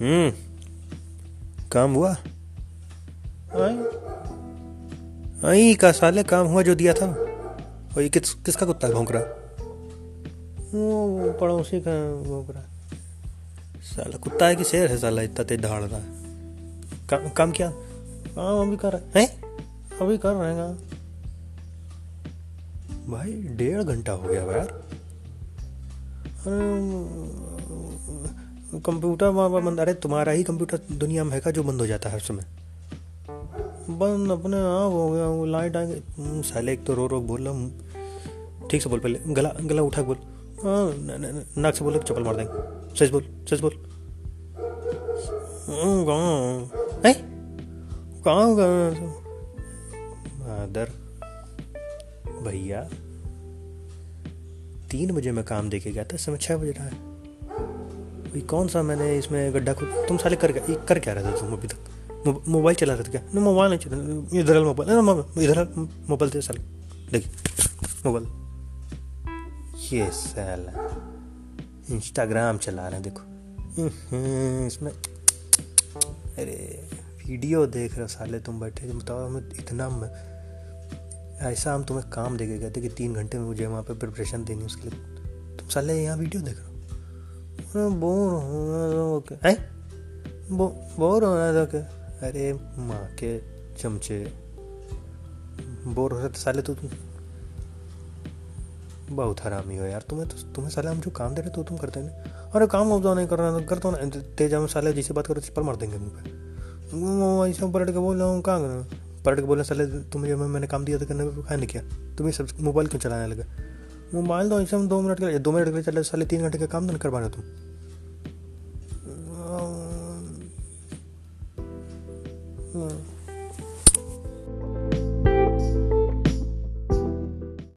हम्म। काम हुआ? आई का साले काम हुआ जो दिया था और ये किस किसका कुत्ता भौंक रहा वो पड़ोसी का भौंक रहा साला कुत्ता है कि शेर है साला? इतना तेज दहाड़ रहा है। काम काम क्या? काम अभी कर रहा है। अभी कर रहे हैं भाई डेढ़ घंटा हो गया यार। कंप्यूटर वहाँ पर बंद अरे तुम्हारा ही कंप्यूटर दुनिया में है का जो बंद हो जाता है हर समय? बंद अपने आप हो गया वो लाइट आ गई हम्म, साले एक तो रो रो बोल ठीक से बोल पहले। गला गला उठा बोल। हाँ नाक से बोल चप्पल मार देंगे। सच बोल सच बोल। हम्म, कहाँ? मादर भैया तीन बजे मैं काम देके गया था समय छः बज रहा है। भाई कौन सा मैंने इसमें गड्ढा खुद तुम साले कर क्या कर क्या रहे थे तुम अभी तक? मोबाइल चला रहे थे क्या? नहीं मोबाइल नहीं चला इधर मोबाइल इधर मोबाइल थे साले। देखिए मोबाइल। ये साला इंस्टाग्राम चला रहे हैं देखो। हम्म, इसमें अरे वीडियो देख रहे हो साले तुम बैठे बताओ हमें इतना. ऐसा हम तुम्हें काम दे के गए थे कि तीन घंटे में मुझे वहाँ पे प्रिपरेशन देनी उसके लिए। तुम साले यहाँ वीडियो देख रहे हो। अरे बोर हो रहा था ओके हैं? बो, बोर हो रहा था क्या? अरे माँ के चमचे। बोर हो रहे थे साले तो तुम बहुत हरामी हो यार तुम्हें तो तुम्हें साले हम जो काम दे रहे तो तुम करते नहीं अरे काम अब तो नहीं कर रहा तो ना तेजा में साले जैसे बात करो पर मार देंगे मुँह पे। वो ऐसा पलट के बोल रहा हूँ कहाँ पलट के बोला साले तुम्हें जब मैंने काम दिया था करने को नहीं किया? तुम्हें सब मोबाइल क्यों चलाने लगे? मोबाइल तो ऐसे में दो मिनट के लिए दो मिनट के लिए चले साले तीन घंटे का काम तो नहीं कर पा रहे तुम। अम्म,